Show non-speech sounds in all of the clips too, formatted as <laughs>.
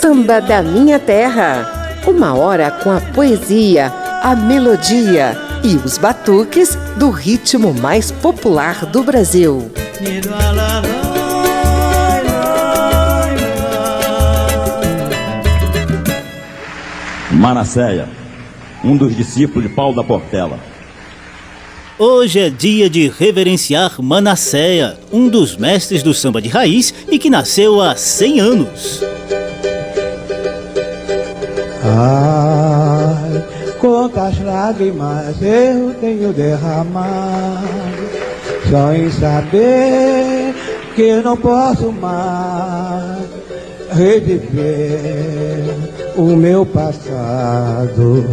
Samba da Minha Terra. Uma hora com a poesia, a melodia e os batuques do ritmo mais popular do Brasil. Manasseia, um dos discípulos de Paulo da Portela Hoje é dia de reverenciar Manasseia, um dos mestres do samba de raiz e que nasceu há 100 anos. Ai, quantas lágrimas eu tenho derramado só em saber que não posso mais reviver o meu passado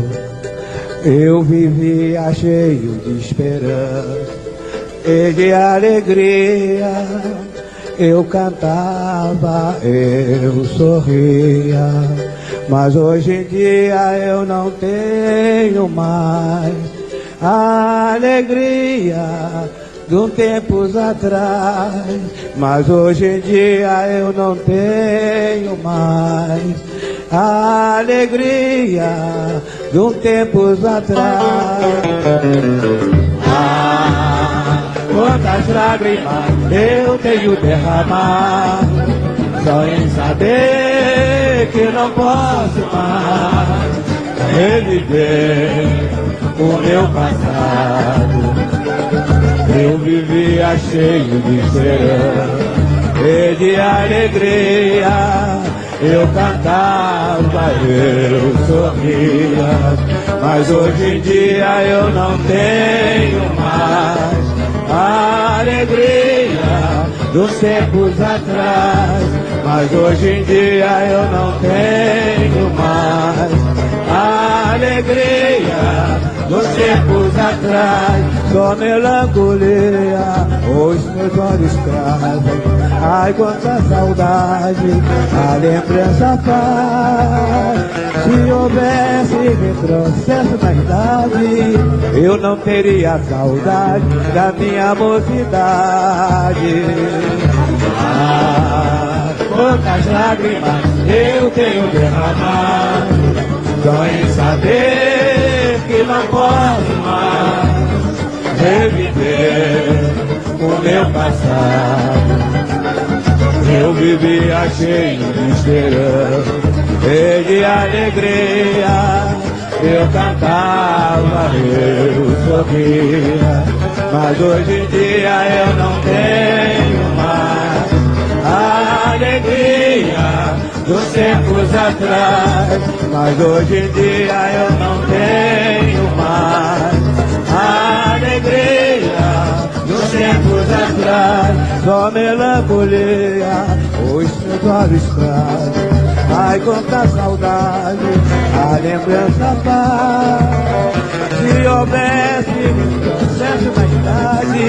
eu vivia cheio de esperança e de alegria. Eu cantava, eu sorria, mas hoje em dia eu não tenho mais alegria de um tempos atrás. Mas hoje em dia eu não tenho mais a alegria de um tempos atrás. Ah, quantas lágrimas eu tenho derramado, só em saber que não posso mais reviver o meu passado. Eu vivia cheio de esperança e de alegria. Eu cantava, eu sorria, mas hoje em dia eu não tenho mais a alegria dos tempos atrás, mas hoje em dia eu não tenho mais a alegria dos tempos atrás, só melancolia, os meus olhos trazem Ai, quanta saudade, a lembrança faz. Se houvesse retrocesso na idade, eu não teria saudade da minha mocidade. Ah, quantas lágrimas eu tenho derramado, em saber que não posso mais reviver o meu passado. Eu vivia cheio de esperança e de alegria. Eu cantava, eu sorria, mas hoje em dia eu não tenho dos tempos atrás. Mas hoje em dia eu não tenho mais a alegria dos tempos atrás, só melancolia, os meus olhos trazem. Ai, quanta saudade, a lembrança faz. Se houvesse processo na idade,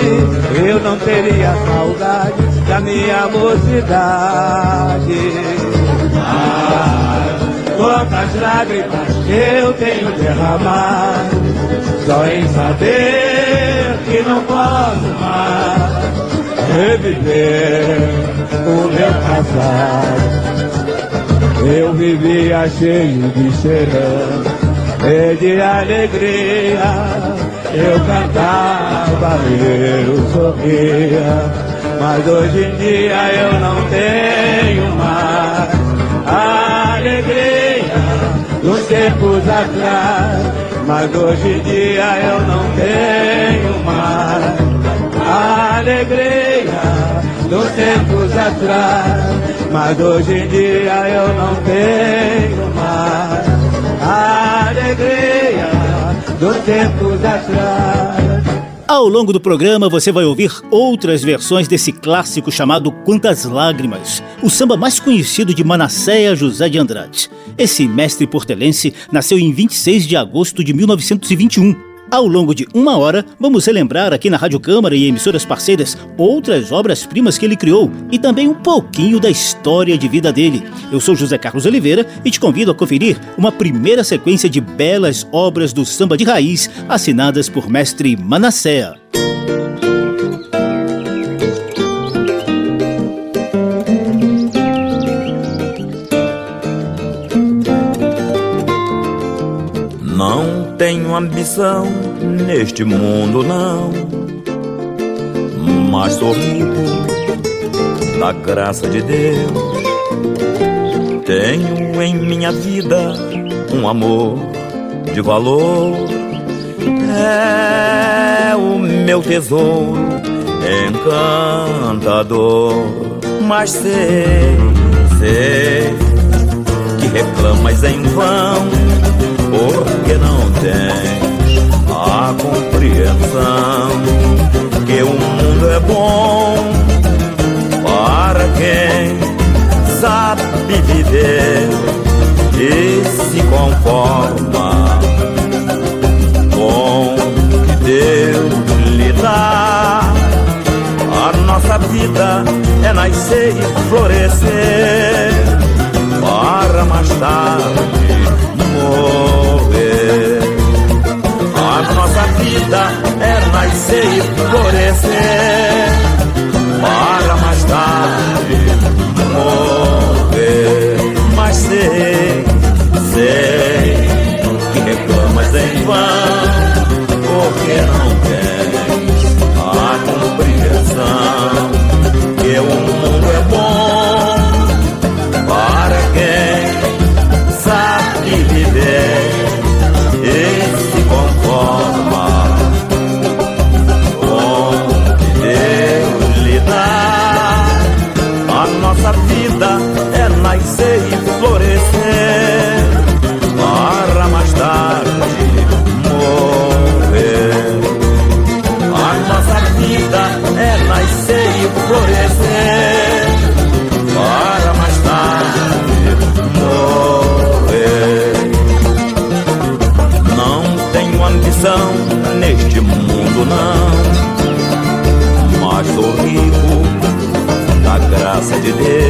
eu não teria saudade da minha mocidade. Quantas lágrimas eu tenho derramado, só em saber que não posso mais reviver o meu passado. Eu vivia cheio de esperança e de alegria. Eu cantava, eu sorria, mas hoje em dia eu não tenho mais alegria dos tempos atrás mas hoje em dia eu não tenho mais a alegria dos tempos atrás. Mas hoje em dia eu não tenho mais a alegria dos tempos atrás. Ao longo do programa você vai ouvir outras versões desse clássico chamado Quantas Lágrimas, o samba mais conhecido de Manasséia José de Andrade. Esse mestre portelense nasceu em 26 de agosto de 1921 ao longo de uma hora, vamos relembrar aqui na Rádio Câmara e emissoras parceiras outras obras-primas que ele criou e também um pouquinho da história de vida dele. Eu sou José Carlos Oliveira e te convido a conferir uma primeira sequência de belas obras do samba de raiz assinadas por mestre Manassés. Ambição neste mundo, não. Mas sou rico da graça de Deus. Tenho em minha vida um amor de valor. É o meu tesouro encantador. Mas sei, sei que reclamas em vão, porque não tens a compreensão que o mundo é bom para quem sabe viver e se conforma com o que Deus lhe dá. A nossa vida é nascer e florescer para mais tarde morrer. Vida é nascer e florescer para mais tarde morrer. Mas sei, sei que reclamas em vão, porque não para mais tarde morrer. A nossa vida é nascer e florescer para mais tarde morrer. Não tenho ambição neste mundo não, mas sou rico da graça de Deus.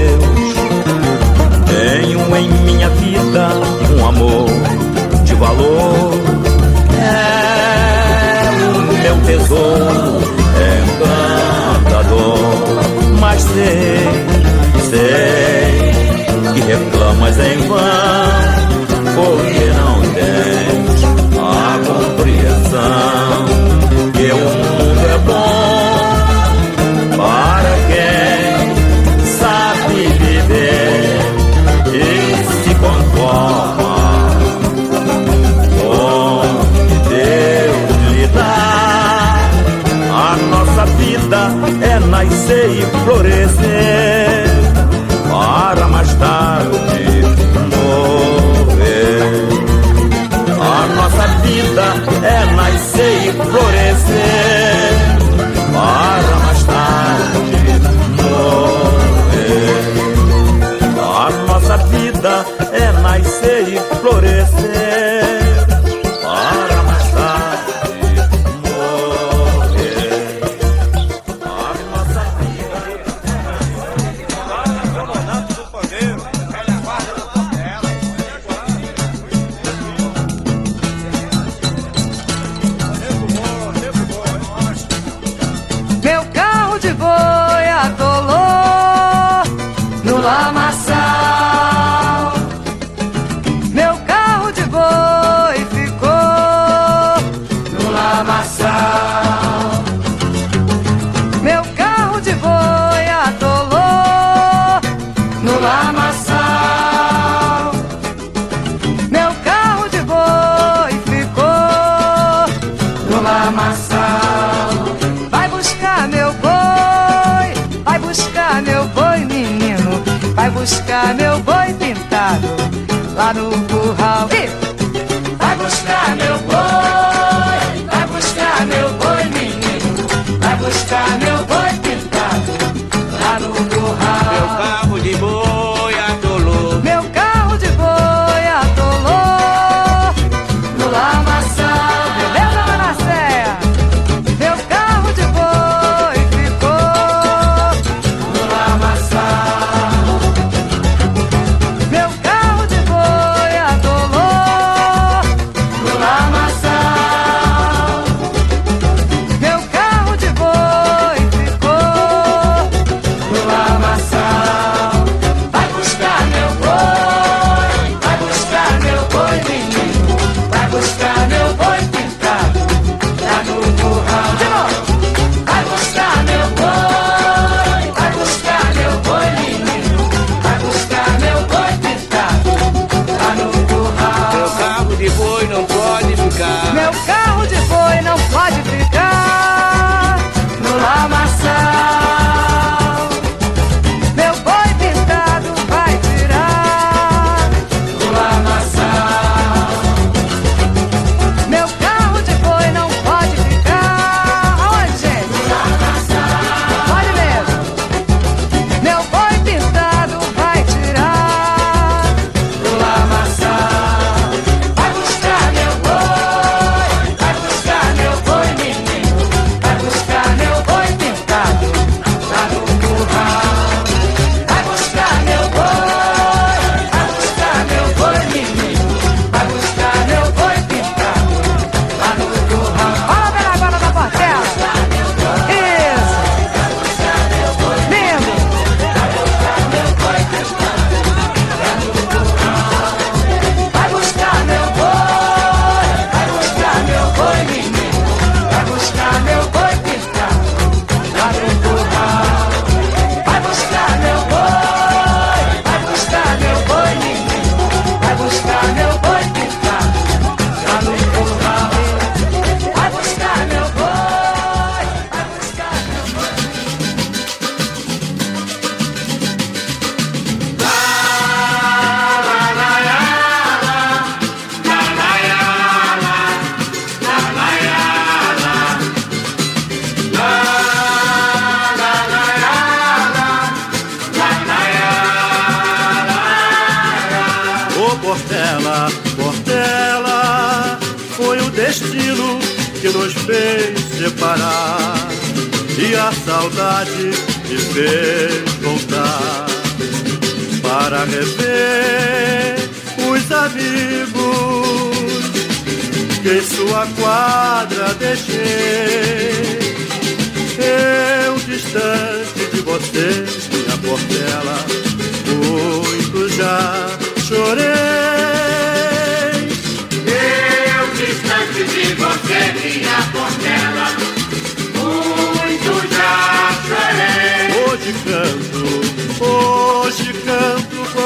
Lamaçal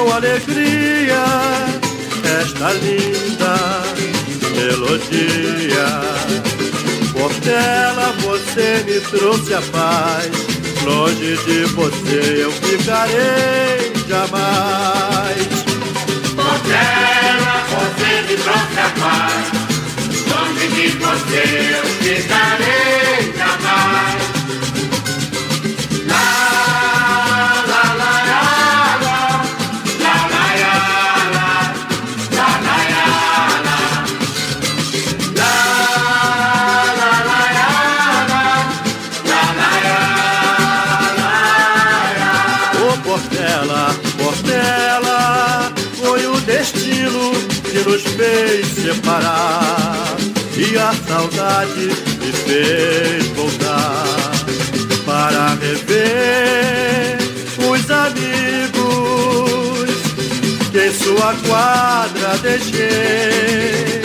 com alegria esta linda melodia. Portela, você me trouxe a paz. Longe de você eu ficarei jamais. Portela, você me trouxe a paz. Longe de você eu ficarei jamais. Nos fez separar. E a saudade me fez voltar para rever os amigos que em sua quadra deixei.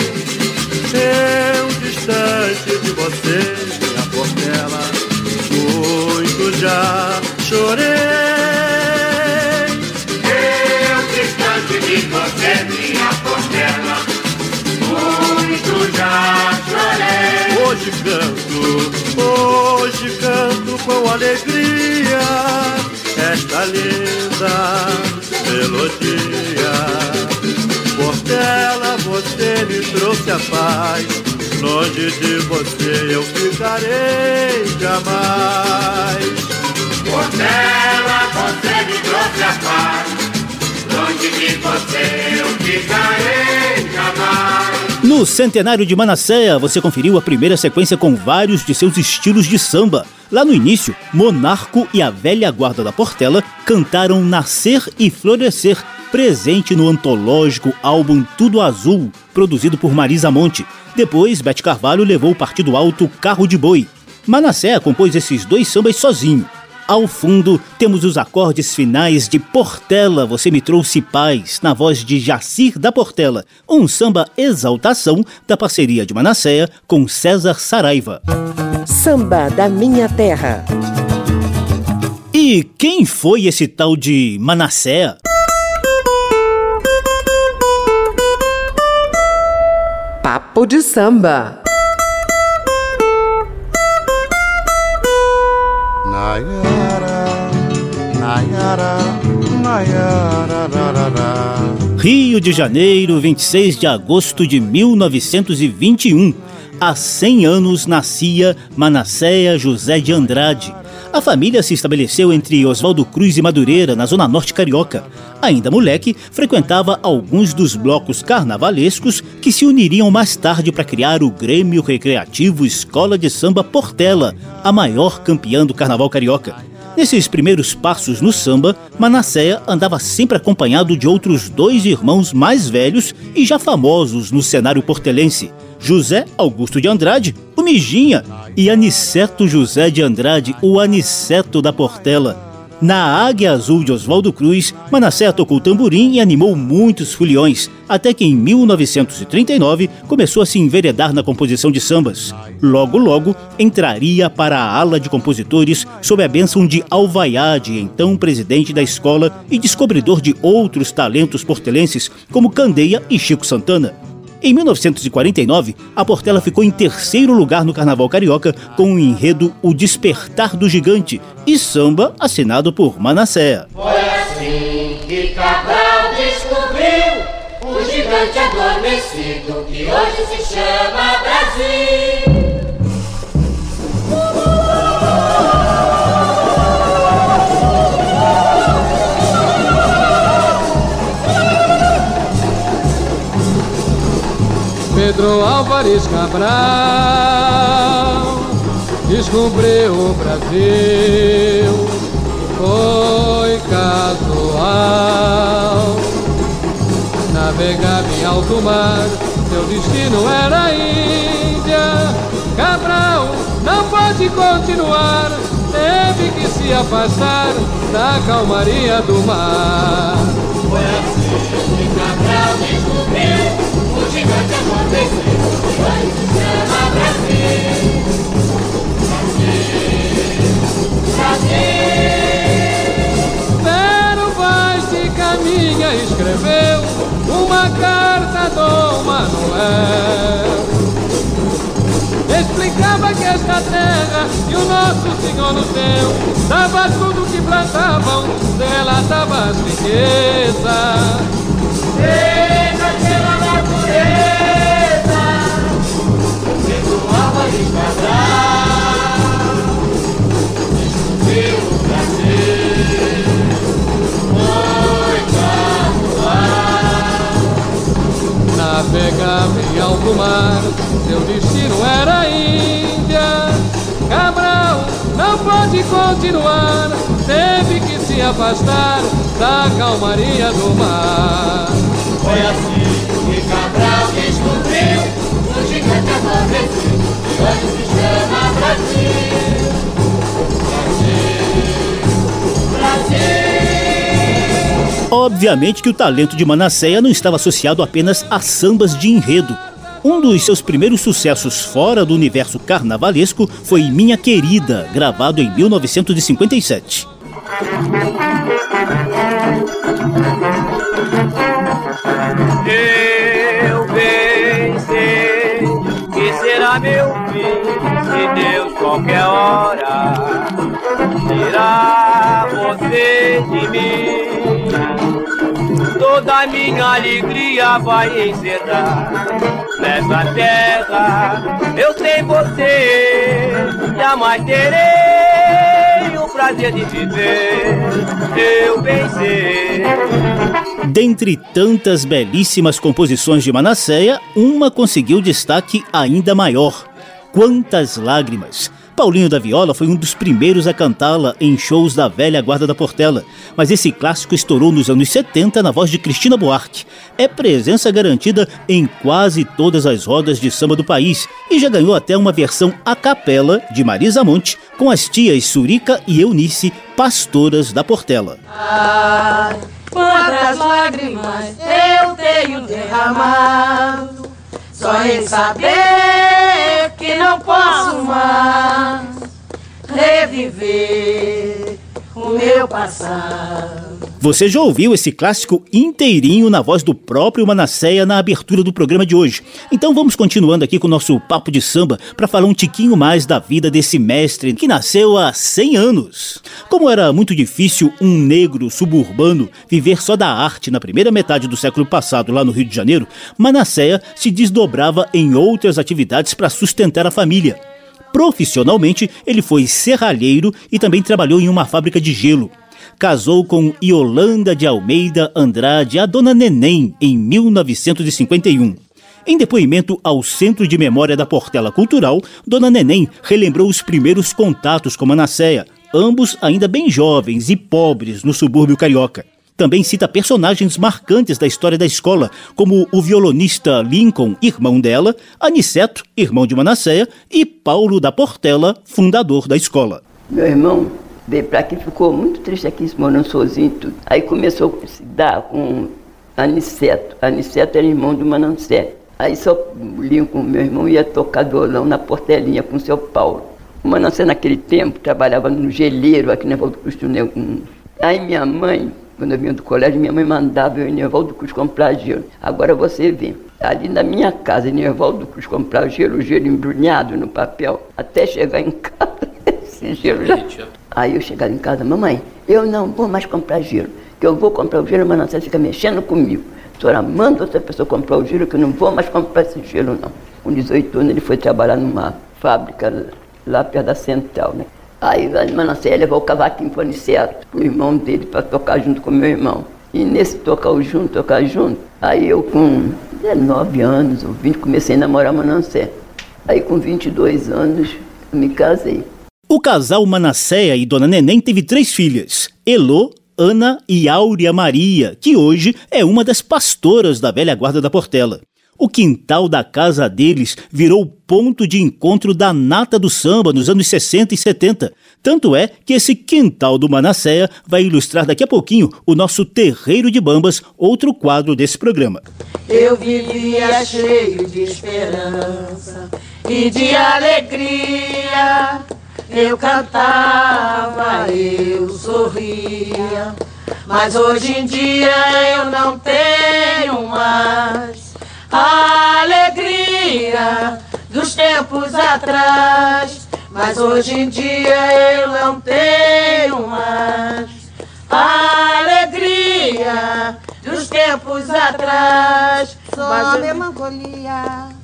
Eu distante de você, minha Portela, muito já chorei. Eu distante de você, Hoje canto, hoje canto com alegria esta linda melodia. Portela, você me trouxe a paz. Longe de você eu ficarei jamais. Portela, você me trouxe a paz. Longe de você eu ficarei jamais. No centenário de Manasséia, você conferiu a primeira sequência com vários de seus estilos de samba. Lá no início, Monarco e a velha guarda da Portela cantaram Nascer e Florescer, presente no antológico álbum Tudo Azul, produzido por Marisa Monte. Depois, Bete Carvalho levou o partido alto Carro de Boi. Manasséia compôs esses dois sambas sozinho. Ao fundo, temos os acordes finais de Portela, Você Me Trouxe Paz, na voz de Jacir da Portela, um samba exaltação da parceria de Manasséia com César Saraiva. Samba da Minha Terra. E quem foi esse tal de Manasséia? Papo de samba. Nayara, rarara. Rio de Janeiro, 26 de agosto de 1921. Há 100 anos nascia Manasséia José de Andrade. A família se estabeleceu entre Oswaldo Cruz e Madureira, na zona norte carioca. Ainda moleque, frequentava alguns dos blocos carnavalescos que se uniriam mais tarde para criar o Grêmio Recreativo Escola de Samba Portela, a maior campeã do carnaval carioca. Nesses primeiros passos no samba, Manasséia andava sempre acompanhado de outros dois irmãos mais velhos e já famosos no cenário portelense, José Augusto de Andrade, o Mijinha, e Aniceto José de Andrade, o Aniceto da Portela. Na Águia Azul de Oswaldo Cruz, Manassé tocou tamborim e animou muitos foliões, até que em 1939 começou a se enveredar na composição de sambas. Logo, logo, entraria para a ala de compositores sob a bênção de Alvaiade, então presidente da escola e descobridor de outros talentos portelenses, como Candeia e Chico Santana. Em 1949, a Portela ficou em terceiro lugar no Carnaval Carioca com o enredo O Despertar do Gigante e samba assinado por Manasséa. Foi assim que Cabral descobriu o gigante adormecido que hoje se chama Brasil. Pedro Álvares Cabral descobriu o Brasil, foi casual. Navegava em alto mar, seu destino era a Índia. Cabral não pode continuar, teve que se afastar da calmaria do mar. Foi assim que Cabral descobriu gigante aconteceu. Se chama Brasil. Pero Vaz de Caminha escreveu uma carta do Manuel. Explicava que esta terra e o nosso Senhor nos deu, dava tudo que plantavam, delatava as riquezas. Navegava em alto mar, seu destino era a Índia. Cabral não pode continuar, teve que se afastar da calmaria do mar. Foi assim Obviamente que o talento de Manasseia não estava associado apenas a sambas de enredo. Um dos seus primeiros sucessos fora do universo carnavalesco foi Minha Querida, gravado em 1957. Eu bem sei que será meu fim Deus qualquer hora tirar você de mim. Toda minha alegria vai encerrar nessa terra. Eu sem você jamais terei o prazer de viver. Eu bem sei. Dentre tantas belíssimas composições de Manasseia, uma conseguiu destaque ainda maior: Quantas Lágrimas. Paulinho da Viola foi um dos primeiros a cantá-la em shows da velha guarda da Portela, mas esse clássico estourou nos anos 70 na voz de Cristina Buarque. É presença garantida em quase todas as rodas de samba do país e já ganhou até uma versão a capela de Marisa Monte com as tias Surica e Eunice, pastoras da Portela. Ai, quantas lágrimas eu tenho derramado, só em saber que não posso mais reviver o meu passado. Você já ouviu esse clássico inteirinho na voz do próprio Manasseia na abertura do programa de hoje. Então vamos continuando aqui com o nosso papo de samba para falar um tiquinho mais da vida desse mestre que nasceu há 100 anos. Como era muito difícil um negro suburbano viver só da arte na primeira metade do século passado lá no Rio de Janeiro, Manasseia se desdobrava em outras atividades para sustentar a família. Profissionalmente, ele foi serralheiro e também trabalhou em uma fábrica de gelo casou com Iolanda de Almeida Andrade, a dona Neném, em 1951. Em depoimento ao Centro de Memória da Portela Cultural, Dona Neném relembrou os primeiros contatos com Manasseia, ambos ainda bem jovens e pobres no subúrbio carioca. Também cita personagens marcantes da história da escola, como o violonista Lincoln, irmão dela, Aniceto, irmão de Manasseia, e Paulo da Portela, fundador da escola. Meu irmão veio pra aqui, ficou muito triste aqui, morando sozinho e tudo. Aí começou a se dar com Aniceto. Aniceto era irmão do Manancé. Aí só o Lincoln, meu irmão, ia tocar violão na portelinha com o seu Paulo. O Manancé naquele tempo trabalhava no geleiro aqui na Volta do Cruz. Aí minha mãe, quando eu vinha do colégio, minha mãe mandava eu ir em Evaldo Cruz comprar gelo. Agora você vê, ali na minha casa, em Evaldo Cruz comprar gelo, gelo embrulhado no papel, até chegar em <laughs> casa, gelo já... Aí eu chegava em casa, mamãe, eu não vou mais comprar gelo, que eu vou comprar o gelo, mas não, fica mexendo comigo. A senhora manda outra pessoa comprar o gelo, que eu não vou mais comprar esse gelo, não. Com 18 anos ele foi trabalhar numa fábrica lá perto da Central, né? Aí a Manassé levou o cavaquinho para o Aniceto, o irmão dele, para tocar junto com o meu irmão. E nesse tocar o junto, tocar junto, aí eu com 19 anos ou 20 comecei a namorar Manassé. Aí com 22 anos me casei. O casal Manasséia e Dona Neném teve três filhas, Elô, Ana e Áurea Maria, que hoje é uma das pastoras da velha guarda da Portela. O quintal da casa deles virou ponto de encontro da nata do samba nos anos 60 e 70. Tanto é que esse quintal do Manasséia vai ilustrar daqui a pouquinho o nosso Terreiro de Bambas, outro quadro desse programa. Eu vivia cheio de esperança e de alegria. Eu cantava, eu sorria, mas hoje em dia eu não tenho mais a alegria dos tempos atrás. Mas hoje em dia eu não tenho mais a alegria dos tempos atrás. Só a melancolia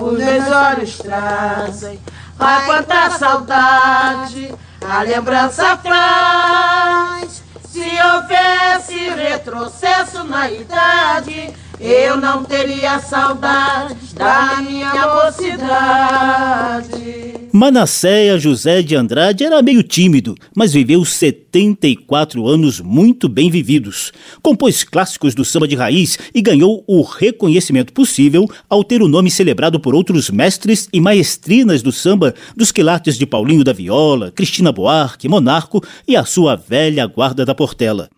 os meus olhos trazem. Ai, quanta saudade a lembrança faz. Se houvesse retrocesso na idade, eu não teria saudade da minha mocidade. Manasséia José de Andrade era meio tímido, mas viveu 74 anos muito bem vividos. Compôs clássicos do samba de raiz e ganhou o reconhecimento possível ao ter o nome celebrado por outros mestres e maestrinas do samba, dos quilates de Paulinho da Viola, Cristina Buarque, Monarco e a sua velha guarda da Portela.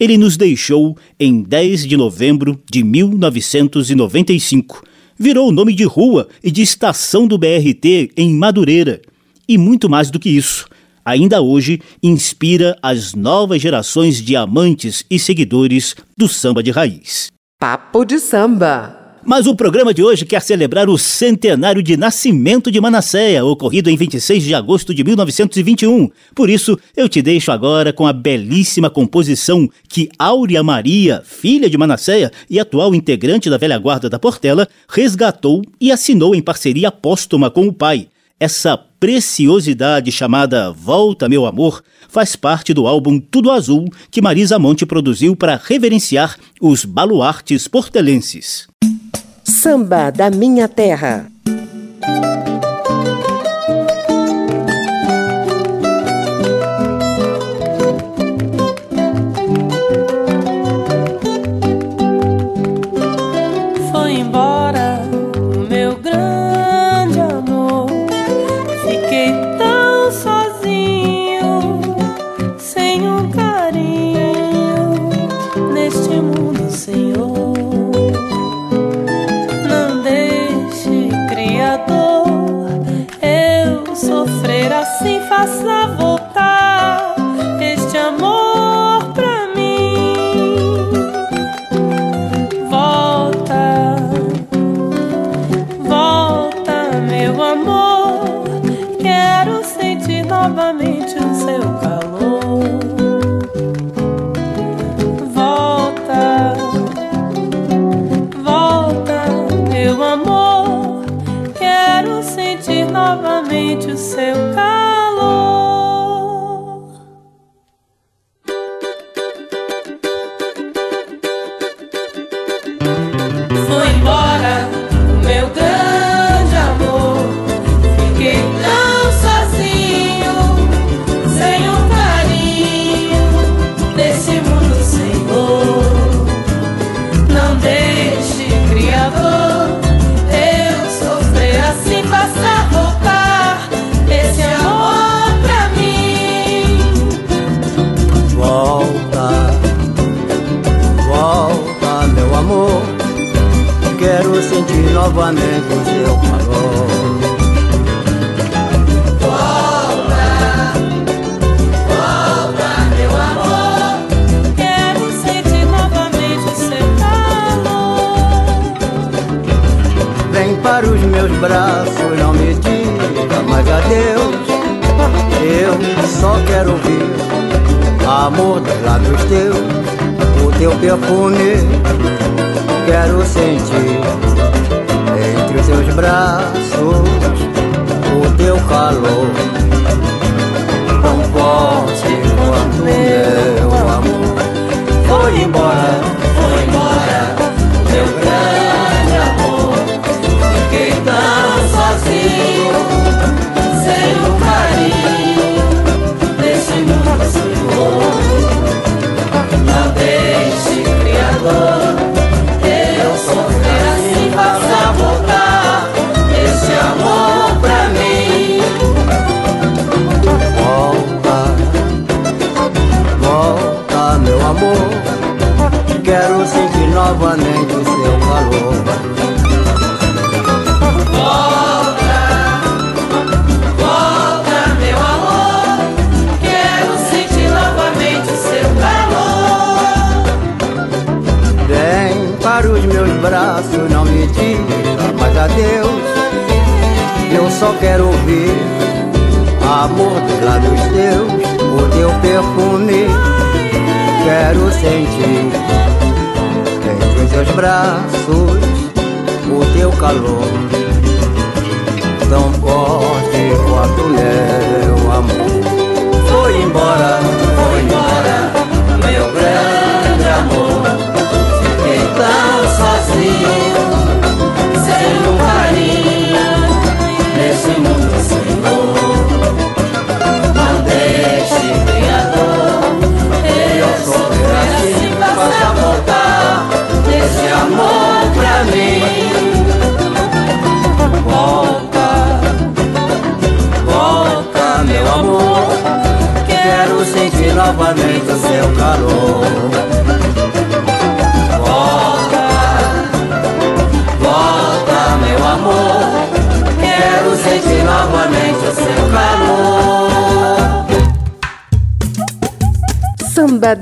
Ele nos deixou em 10 de novembro de 1995 virou o nome de rua e de estação do BRT em Madureira. E muito mais do que isso. Ainda hoje inspira as novas gerações de amantes e seguidores do samba de raiz. Papo de samba. Mas o programa de hoje quer celebrar o centenário de nascimento de Manasséia, ocorrido em 26 de agosto de 1921. Por isso, eu te deixo agora com a belíssima composição que Áurea Maria, filha de Manasséia e atual integrante da velha guarda da Portela, resgatou e assinou em parceria póstuma com o pai. Essa preciosidade chamada Volta Meu Amor faz parte do álbum Tudo Azul que Marisa Monte produziu para reverenciar os baluartes portelenses. Samba da Minha Terra. Amor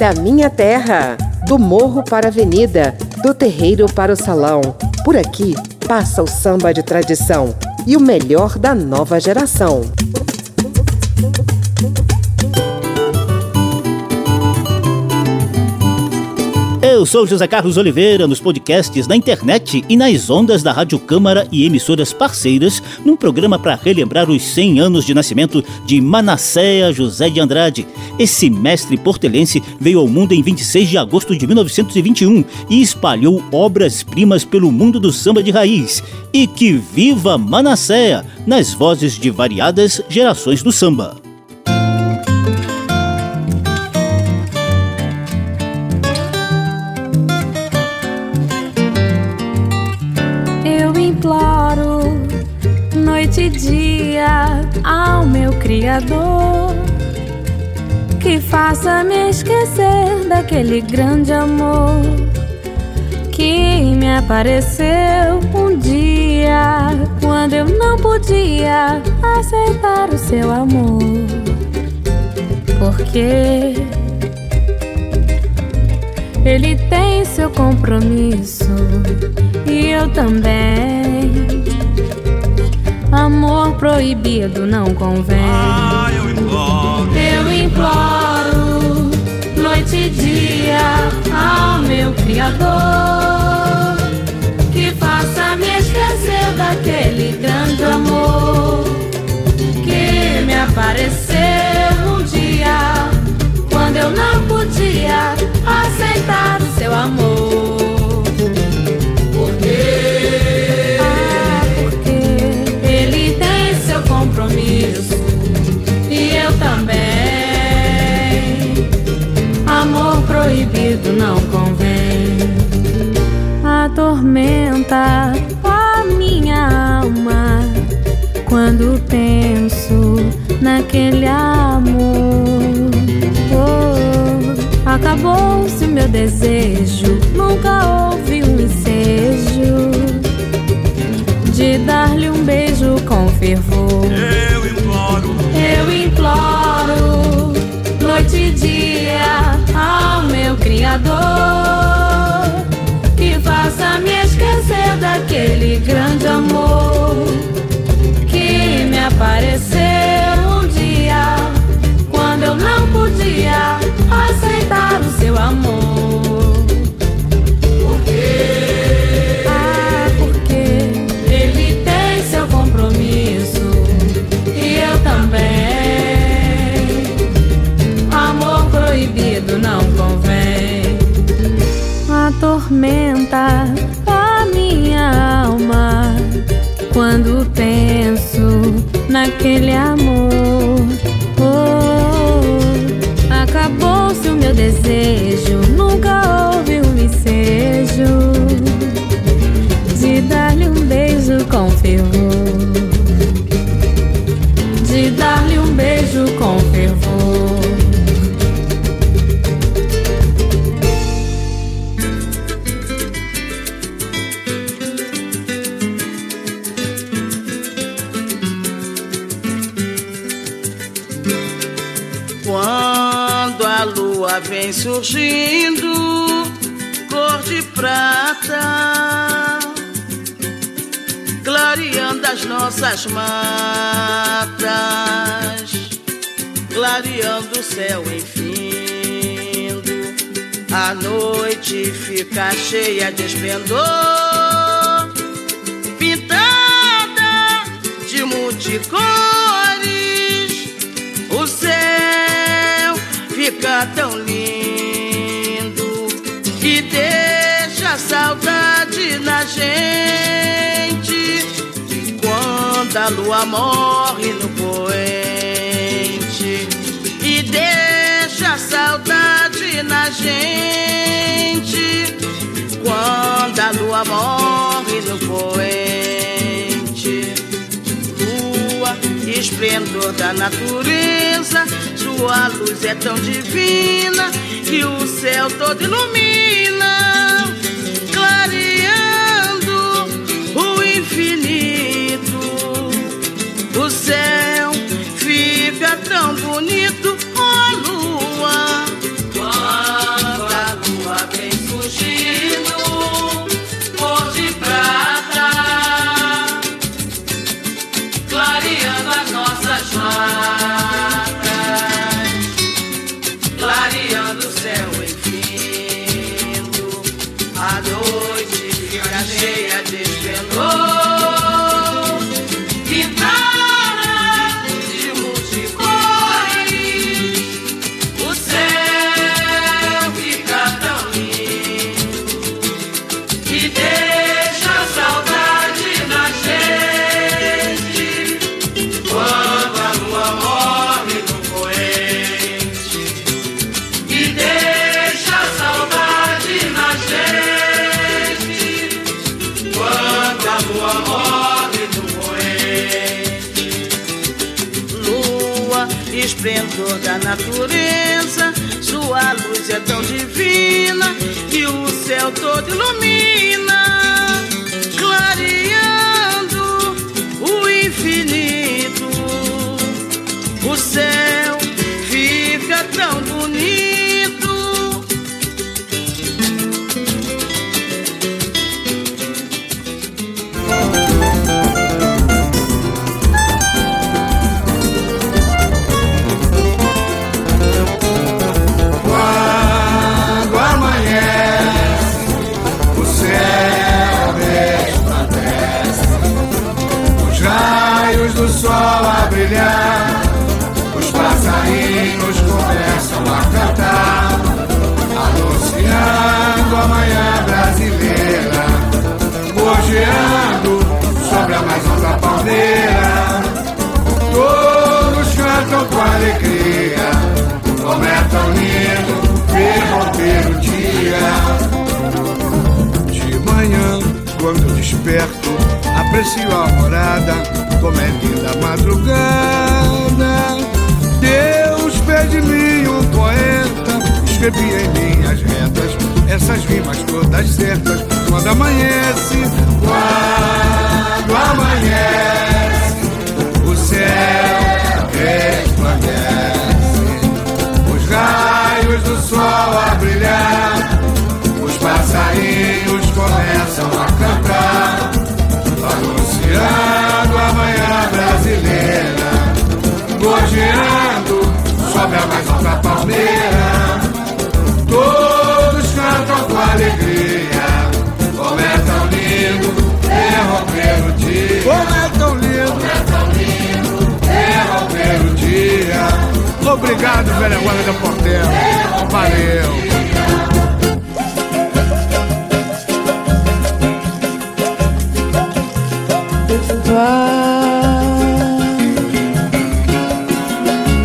da minha terra, do morro para a avenida, do terreiro para o salão. Por aqui passa o samba de tradição e o melhor da nova geração. Eu sou José Carlos Oliveira, nos podcasts, na internet e nas ondas da Rádio Câmara e emissoras parceiras, num programa para relembrar os 100 anos de nascimento de Manasséa José de Andrade. Esse mestre portelense veio ao mundo em 26 de agosto de 1921 e espalhou obras-primas pelo mundo do samba de raiz. E que viva Manasséa, nas vozes de variadas gerações do samba. Criador que faça me esquecer daquele grande amor que me apareceu um dia quando eu não podia aceitar o seu amor. Porque ele tem seu compromisso e eu também. Amor proibido não convém. eu imploro, eu imploro, noite e dia ao meu Criador, que faça me esquecer daquele grande amor que me apareceu um dia quando eu não podia aceitar o seu amor. Naquele amor. Oh, Acabou-se o meu desejo, nunca houve um ensejo de dar-lhe um beijo com fervor. Eu imploro, eu imploro, noite e dia ao meu Criador, que faça me esquecer daquele grande amor que me apareceu aceitar o seu amor. Porque, ah, porque ele tem seu compromisso e eu também. Amor proibido não convém. Atormenta a minha alma quando penso naquele amor. desejo de dar-lhe um beijo com fervor. De dar-lhe um beijo com fervor. Quando a lua vem surgindo de prata, clareando as nossas matas, clareando o céu infindo. A noite fica cheia de esplendor, pintada de multicores. O céu fica tão lindo gente quando a lua morre no poente e deixa saudade na gente quando a lua morre no poente lua esplendor da natureza sua luz é tão divina que o céu todo ilumina, céu. Fica tão bonito, céu desperto, aprecio a morada, como é linda a madrugada. Deus fez de mim um poeta, escrevi em linhas retas essas rimas todas certas. Quando amanhece, Obrigado, velha guarda da Portela. Valeu.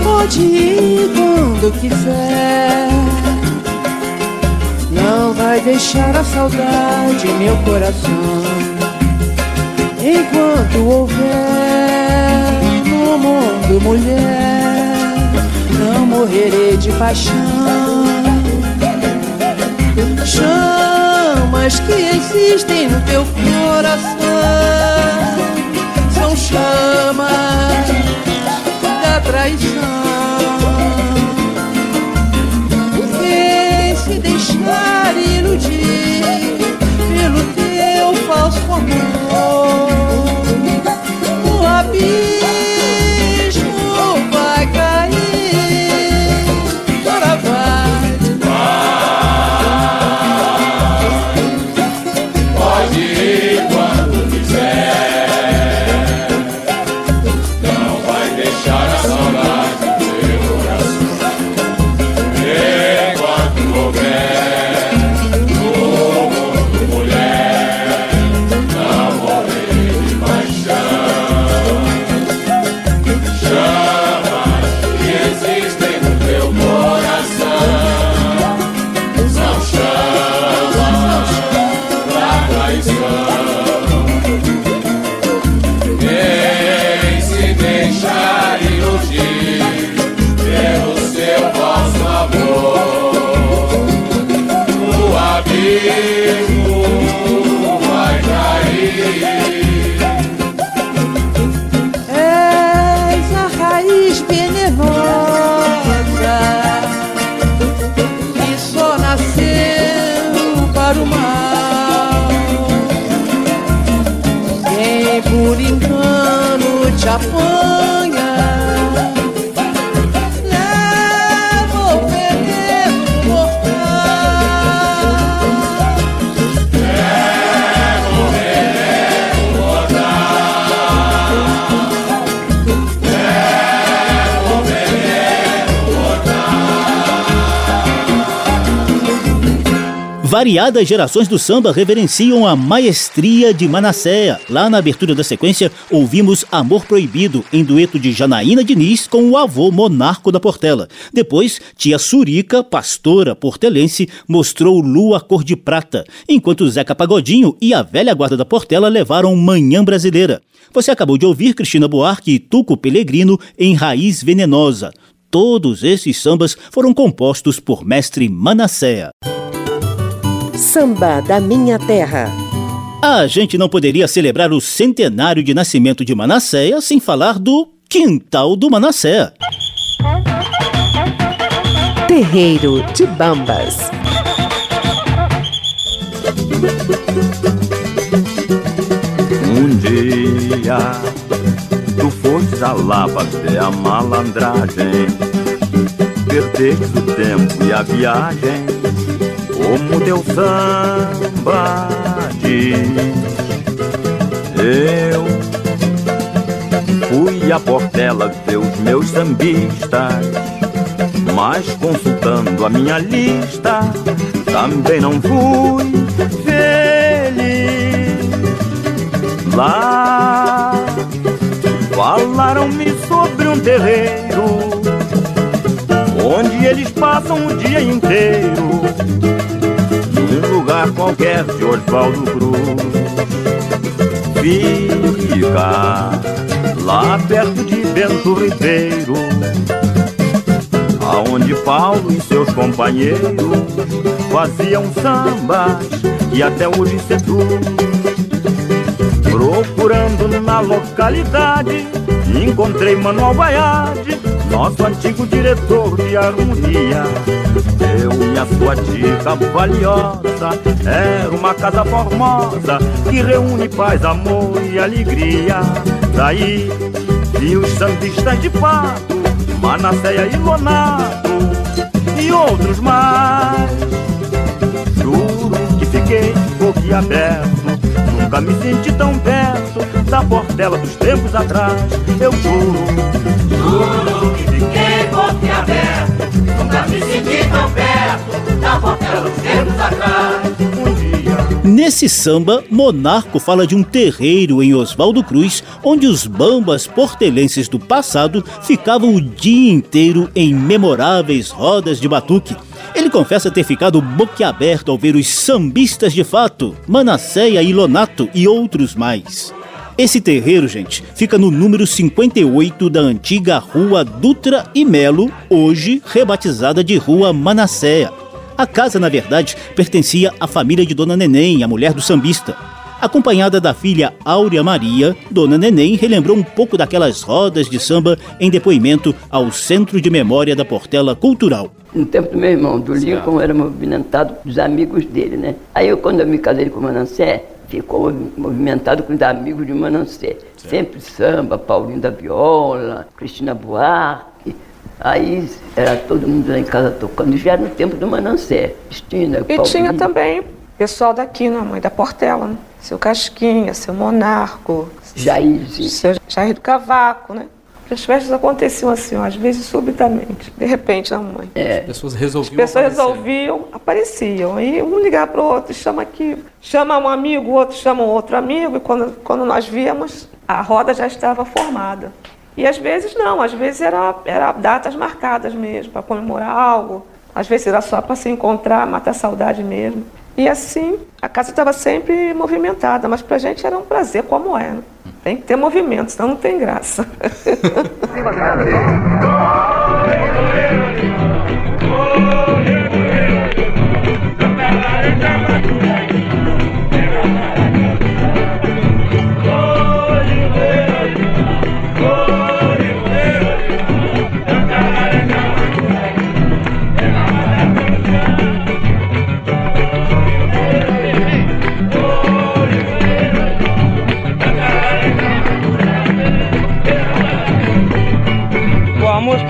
Pode ir quando quiser. Não vai deixar a saudade em meu coração. Enquanto houver no mundo mulher, morrerei de paixão. Chamas que existem no teu coração são chamas da traição. Quem se deixar iludir pelo teu falso amor, o abismo. Variadas gerações do samba reverenciam a maestria de Manasséa. Lá na abertura da sequência, ouvimos Amor Proibido, em dueto de Janaína Diniz com o avô monarco da Portela. Depois, tia Surica, pastora portelense, mostrou Lua Cor de Prata, enquanto Zeca Pagodinho e a velha guarda da Portela levaram Manhã Brasileira. Você acabou de ouvir Cristina Buarque e Tuco Pellegrino em Raiz Venenosa. Todos esses sambas foram compostos por mestre Manasséa. Samba da Minha Terra. A gente não poderia celebrar o centenário de nascimento de Manasséia sem falar do Quintal do Manasséia. Terreiro de Bambas. Um dia tu fostes a lá fazer a malandragem, perdeste o tempo e a viagem, como teu samba diz. Eu fui a Portela ver os meus sambistas, mas consultando a minha lista, também não fui feliz. Lá falaram-me sobre um terreiro onde eles passam o dia inteiro num lugar qualquer de Osvaldo Cruz. Fica lá perto de Bento Ribeiro, aonde Paulo e seus companheiros faziam sambas e até hoje seduz. Procurando na localidade, encontrei Manuel Baiade, nosso antigo diretor de harmonia. Eu e a sua dica valiosa, era uma casa formosa que reúne paz, amor e alegria. Daí vi os sambistas de fato, Manasseia e Lonato e outros mais. Juro que fiquei boquiaberto Nunca me senti tão perto da portela dos tempos atrás. Eu juro, Juro que fiquei Nunca me senti tão perto Da portela dos tempos atrás. Nesse samba, Monarco fala de um terreiro em Oswaldo Cruz, onde os bambas portelenses do passado ficavam o dia inteiro em memoráveis rodas de batuque. Ele confessa ter ficado boquiaberto ao ver os sambistas de fato, Manasséia e Lonato e outros mais. Esse terreiro, gente, fica no número 58 da antiga Rua Dutra e Melo, hoje rebatizada de Rua Manasséia. A casa, na verdade, pertencia à família de Dona Neném, a mulher do sambista. Acompanhada da filha Áurea Maria, Dona Neném relembrou um pouco daquelas rodas de samba em depoimento ao Centro de Memória da Portela Cultural. No tempo do meu irmão, do Lincoln, era movimentado dos amigos dele, né? Aí eu, quando eu me casei com o Manancé, ficou movimentado com os amigos de Manancé. Sempre samba, Paulinho da Viola, Cristina Buarque. Aí era todo mundo lá em casa tocando. Já era no tempo do Manancé. Cristina, E Paulinho. tinha também pessoal daqui, né, mãe da Portela, né? Seu Casquinha, seu Monarco. Jairzinho. Seu Jair do Cavaco, né? As festas aconteciam assim, ó, às vezes subitamente, de repente, né, mãe? É. As pessoas resolviam As pessoas aparecer. resolviam, apareciam. Aí um ligar para o outro, chama aqui, chama um amigo, o outro chama um outro amigo, e quando, quando nós víamos, a roda já estava formada. E às vezes não, às vezes era, era datas marcadas mesmo, para comemorar algo. Às vezes era só para se encontrar, matar a saudade mesmo. E assim, a casa estava sempre movimentada, mas para a gente era um prazer, como é. Tem que ter movimento, senão não tem graça. <laughs> <laughs>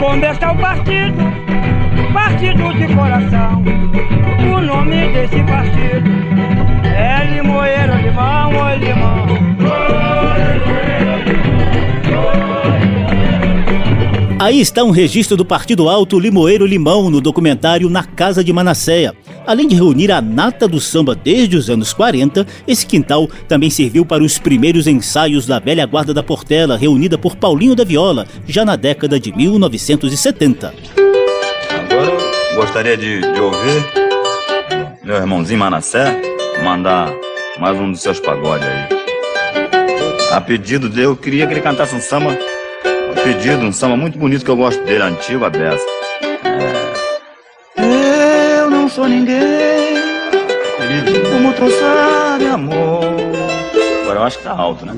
Está o partido? Partido de coração. O nome desse partido é Limoeiro, Limão, oi Limão. Aí está um registro do Partido Alto Limoeiro Limão no documentário Na Casa de Manasséia. Além de reunir a nata do samba desde os anos 40, esse quintal também serviu para os primeiros ensaios da velha guarda da Portela, reunida por Paulinho da Viola, já na década de 1970. Agora eu gostaria de, de ouvir meu irmãozinho Manassé mandar mais um dos seus pagodes aí. A pedido dele, eu queria que ele cantasse um samba. Pedido, um samba muito bonito que eu gosto dele, antigo, a beça. É... Eu não sou ninguém, como tu sabe, amor. Agora eu acho que tá alto, né?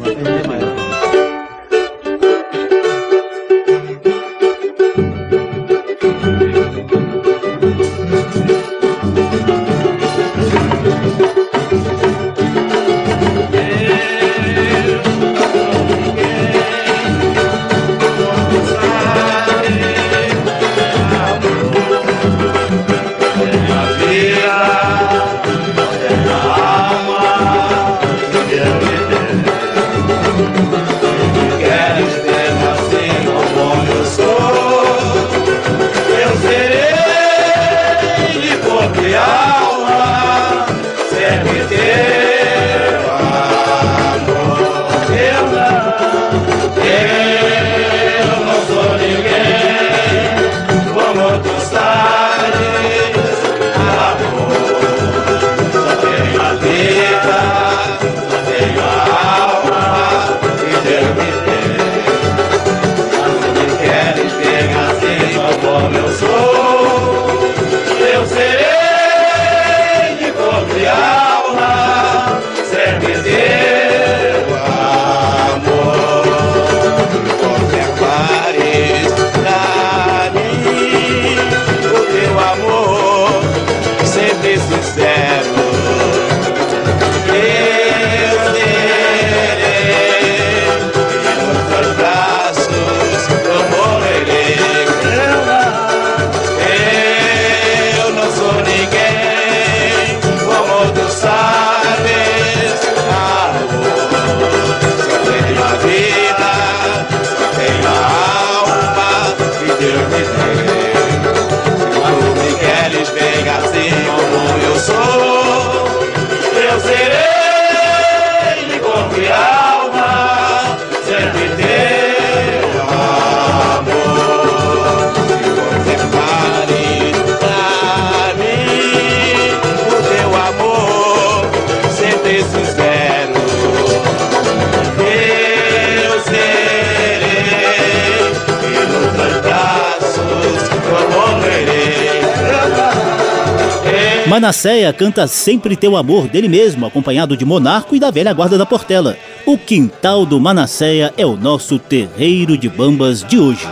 Manasséia canta Sempre Teu Amor dele mesmo, acompanhado de Monarco e da velha guarda da Portela. O quintal do Manasséia é o nosso terreiro de bambas de hoje.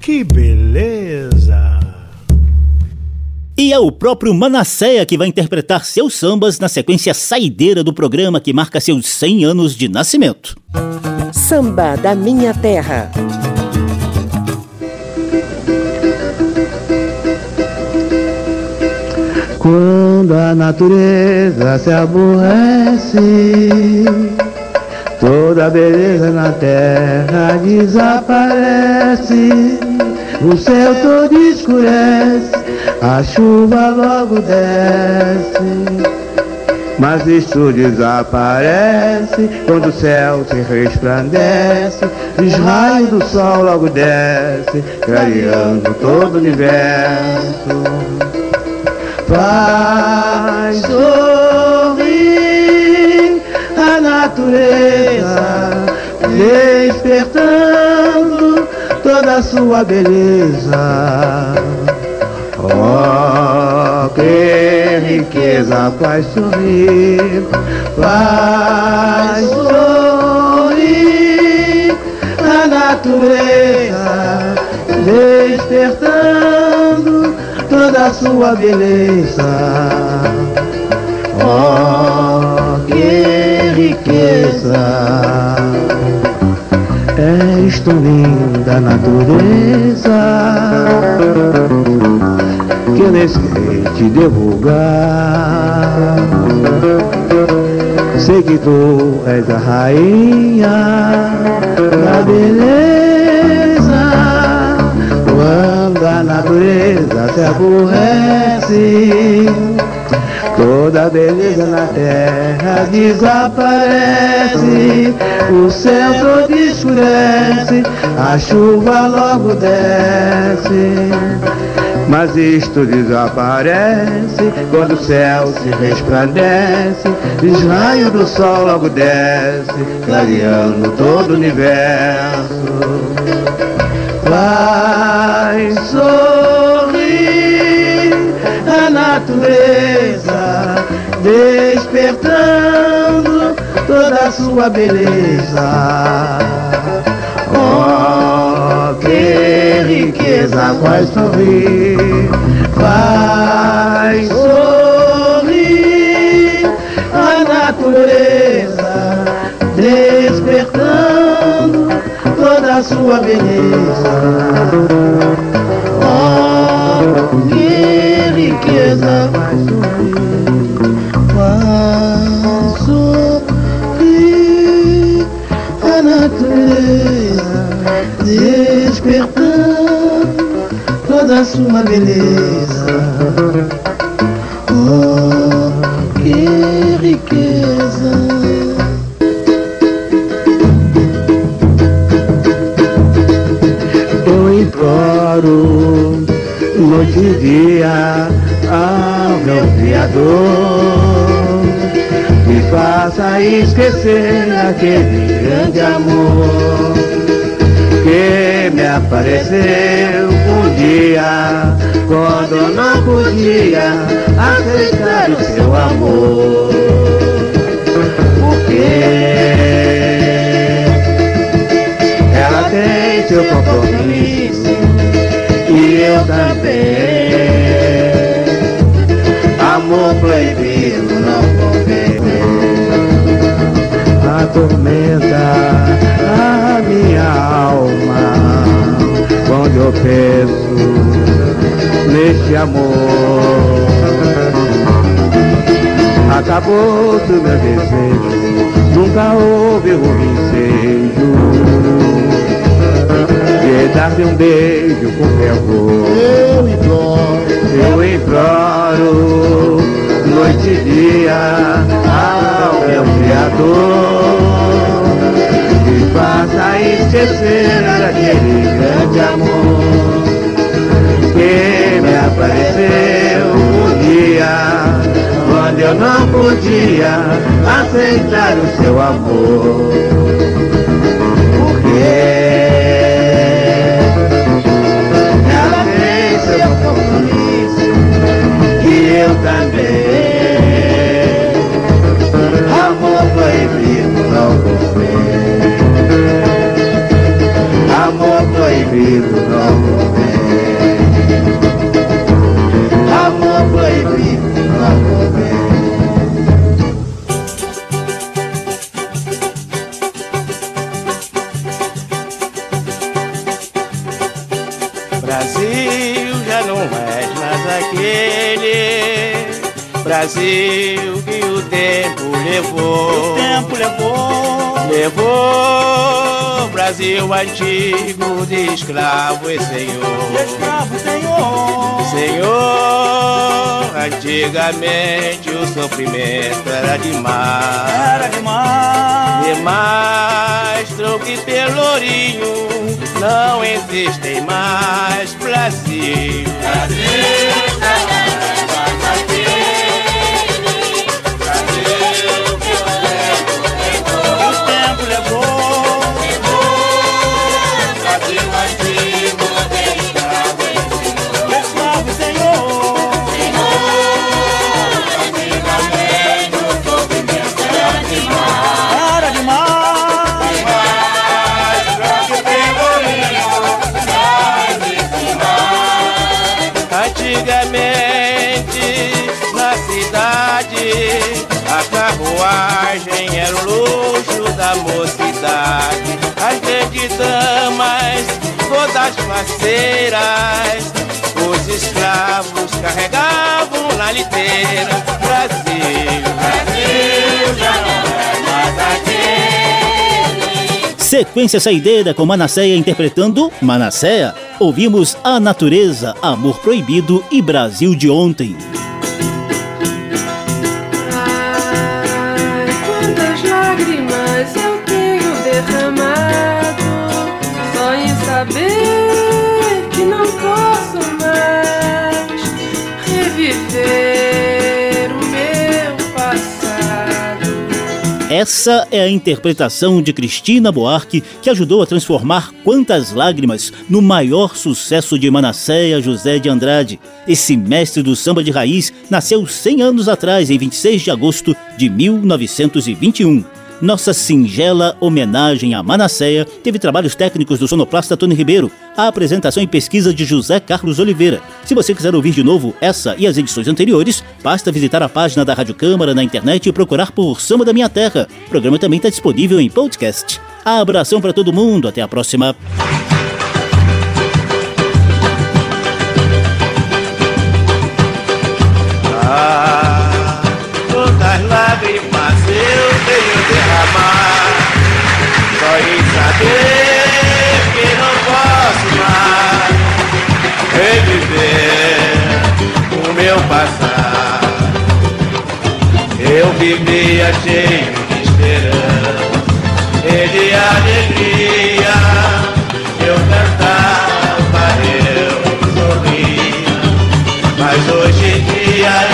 Que beleza! E é o próprio Manasséia que vai interpretar seus sambas na sequência saideira do programa que marca seus 100 anos de nascimento. Samba da Minha Terra. Quando a natureza se aborrece, toda beleza na terra desaparece. O céu todo escurece, a chuva logo desce. Mas isto desaparece quando o céu se resplandece, os raios do sol logo desce, clareando todo o universo faz sorrir a natureza, despertando toda a sua beleza. Oh, que riqueza faz sorrir, faz sorrir a natureza, despertando toda a sua beleza. Oh, que riqueza! És tão linda natureza que sei te divulgar. Sei que tu és a rainha da beleza. Natureza se aborrece, toda beleza na terra desaparece. O céu todo escurece, a chuva logo desce. Mas isto desaparece quando o céu se resplandece, os raios do sol logo desce, clareando todo o universo. Vai sorrir a natureza, despertando toda a sua beleza. Oh, que riqueza faz sorrir, faz sorrir sua beleza. Oh, que riqueza faz sorrir, faz sorrir a natureza, despertando toda a sua beleza. Oh, que riqueza. Noite e dia ao meu Criador. Me faça esquecer aquele grande amor que me apareceu um dia quando não podia aceitar o seu amor. Porque ela tem seu compromisso também. Amor proibido não convém. Atormenta a minha alma quando eu penso neste amor. Acabou do meu desejo, nunca houve um ensejo de dar-lhe um beijo com fervor. Eu imploro, eu imploro, noite e dia ao meu Criador. Me faça esquecer daquele grande amor que me apareceu um dia quando eu não podia aceitar o seu amor. Proibido não convém. Amor proibido não convém. Brasil já não é mais aquele Brasil Brasil antigo de escravo e senhor. De escravo, senhor. Senhor, antigamente o sofrimento era demais. Era demais. Demais, troco e pelourinho não existem mais Brasil. Brasil, de damas, todas faceiras. Os escravos carregavam na liteira. Brasil, Brasil, já não é mais aquele. Sequência saideira com Manasseia interpretando Manasseia. Ouvimos A Natureza, Amor Proibido e Brasil de Ontem. Essa é a interpretação de Cristina Buarque que ajudou a transformar Quantas Lágrimas no maior sucesso de Manasséia José de Andrade. Esse mestre do samba de raiz nasceu 100 anos atrás, em 26 de agosto de 1921. Nossa singela homenagem a Manasséia teve trabalhos técnicos do sonoplasta Tony Ribeiro, a apresentação e pesquisa de José Carlos Oliveira. Se você quiser ouvir de novo essa e as edições anteriores, basta visitar a página da Rádio Câmara na internet e procurar por Samba da Minha Terra. O programa também está disponível em podcast. Abração para todo mundo, até a próxima. Ah, saber que não posso mais Reviver o meu passado. Eu vivia cheio de esperança E de alegria. Eu cantava, eu sorria Mas hoje em dia